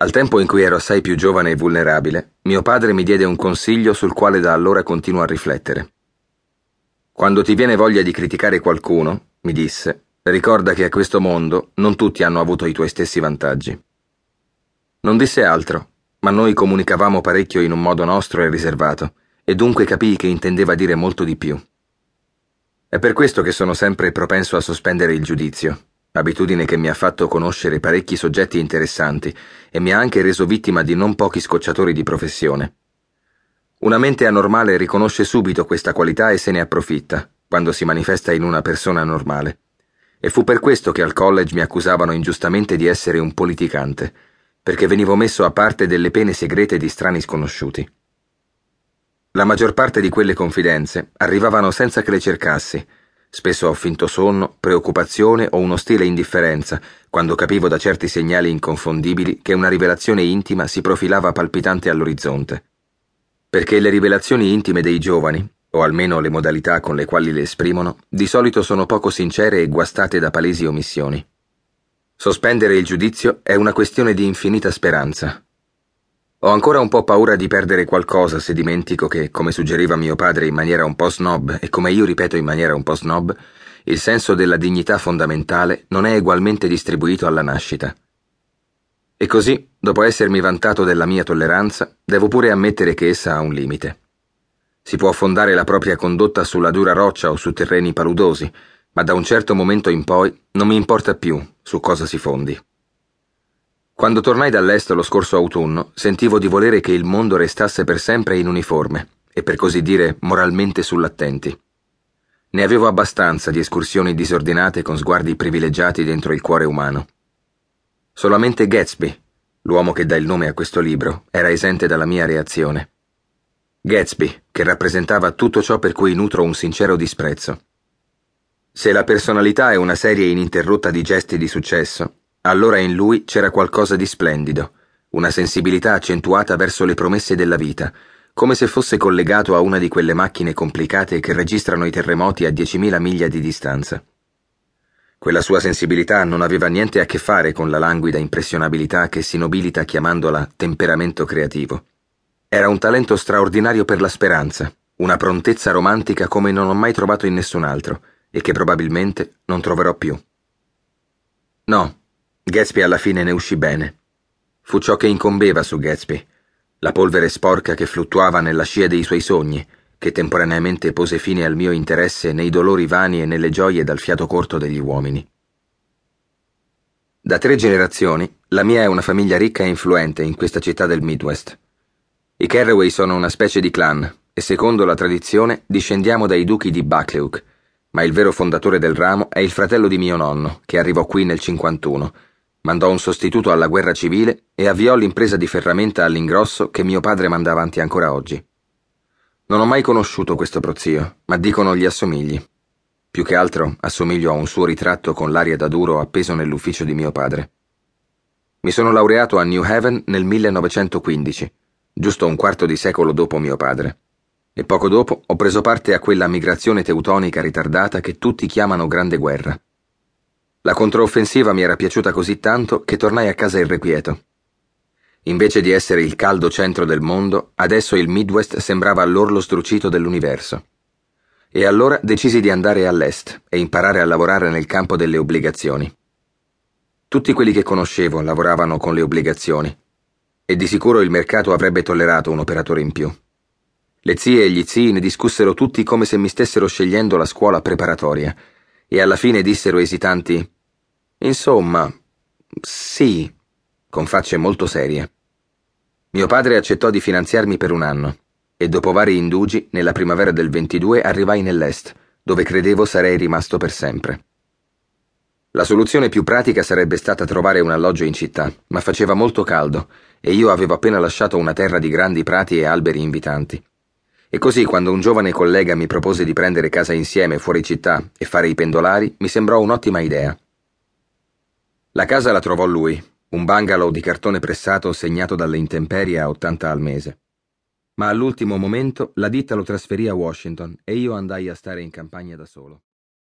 Al tempo in cui ero assai più giovane e vulnerabile, mio padre mi diede un consiglio sul quale da allora continuo a riflettere. Quando ti viene voglia di criticare qualcuno, mi disse, ricorda che a questo mondo non tutti hanno avuto i tuoi stessi vantaggi. Non disse altro, ma noi comunicavamo parecchio in un modo nostro e riservato, e dunque capii che intendeva dire molto di più. È per questo che sono sempre propenso a sospendere il giudizio, abitudine che mi ha fatto conoscere parecchi soggetti interessanti e mi ha anche reso vittima di non pochi scocciatori di professione. Una mente anormale riconosce subito questa qualità e se ne approfitta, quando si manifesta in una persona normale. E fu per questo che al college mi accusavano ingiustamente di essere un politicante, perché venivo messo a parte delle pene segrete di strani sconosciuti. La maggior parte di quelle confidenze arrivavano senza che le cercassi, Spesso ho finto sonno, preoccupazione o uno stile indifferenza, quando capivo da certi segnali inconfondibili che una rivelazione intima si profilava palpitante all'orizzonte. Perché le rivelazioni intime dei giovani, o almeno le modalità con le quali le esprimono, di solito sono poco sincere e guastate da palesi omissioni. Sospendere il giudizio è una questione di infinita speranza, ho ancora un po' paura di perdere qualcosa se dimentico che, come suggeriva mio padre in maniera un po' snob e come io ripeto in maniera un po' snob, il senso della dignità fondamentale non è ugualmente distribuito alla nascita. E così, dopo essermi vantato della mia tolleranza, devo pure ammettere che essa ha un limite. Si può fondare la propria condotta sulla dura roccia o su terreni paludosi, ma da un certo momento in poi non mi importa più su cosa si fondi. Quando tornai dall'est lo scorso autunno, sentivo di volere che il mondo restasse per sempre in uniforme e per così dire moralmente sull'attenti. Ne avevo abbastanza di escursioni disordinate con sguardi privilegiati dentro il cuore umano. Solamente Gatsby, l'uomo che dà il nome a questo libro, era esente dalla mia reazione. Gatsby, che rappresentava tutto ciò per cui nutro un sincero disprezzo. Se la personalità è una serie ininterrotta di gesti di successo, allora in lui c'era qualcosa di splendido, una sensibilità accentuata verso le promesse della vita, come se fosse collegato a una di quelle macchine complicate che registrano i terremoti a 10.000 miglia di distanza. Quella sua sensibilità non aveva niente a che fare con la languida impressionabilità che si nobilita chiamandola temperamento creativo. Era un talento straordinario per la speranza, una prontezza romantica come non ho mai trovato in nessun altro e che probabilmente non troverò più. No, Gatsby alla fine ne uscì bene. Fu ciò che incombeva su Gatsby, la polvere sporca che fluttuava nella scia dei suoi sogni, che temporaneamente pose fine al mio interesse nei dolori vani e nelle gioie dal fiato corto degli uomini. Da tre generazioni, la mia è una famiglia ricca e influente in questa città del Midwest. I Carraway sono una specie di clan e secondo la tradizione discendiamo dai duchi di Buccleuch, ma il vero fondatore del ramo è il fratello di mio nonno, che arrivò qui nel 51 mandò un sostituto alla guerra civile e avviò l'impresa di ferramenta all'ingrosso che mio padre manda avanti ancora oggi. Non ho mai conosciuto questo prozio, ma dicono gli assomigli. Più che altro assomiglio a un suo ritratto con l'aria da duro appeso nell'ufficio di mio padre. Mi sono laureato a New Haven nel 1915, giusto un quarto di secolo dopo mio padre, e poco dopo ho preso parte a quella migrazione teutonica ritardata che tutti chiamano Grande Guerra. La controffensiva mi era piaciuta così tanto che tornai a casa irrequieto. Invece di essere il caldo centro del mondo, adesso il Midwest sembrava l'orlo strucito dell'universo. E allora decisi di andare all'est e imparare a lavorare nel campo delle obbligazioni. Tutti quelli che conoscevo lavoravano con le obbligazioni e di sicuro il mercato avrebbe tollerato un operatore in più. Le zie e gli zii ne discussero tutti come se mi stessero scegliendo la scuola preparatoria e alla fine dissero esitanti Insomma, sì, con facce molto serie. Mio padre accettò di finanziarmi per un anno e dopo vari indugi, nella primavera del 22 arrivai nell'est, dove credevo sarei rimasto per sempre. La soluzione più pratica sarebbe stata trovare un alloggio in città, ma faceva molto caldo e io avevo appena lasciato una terra di grandi prati e alberi invitanti. E così quando un giovane collega mi propose di prendere casa insieme fuori città e fare i pendolari, mi sembrò un'ottima idea. La casa la trovò lui, un bungalow di cartone pressato segnato dalle intemperie a 80 al mese. Ma all'ultimo momento la ditta lo trasferì a Washington e io andai a stare in campagna da solo.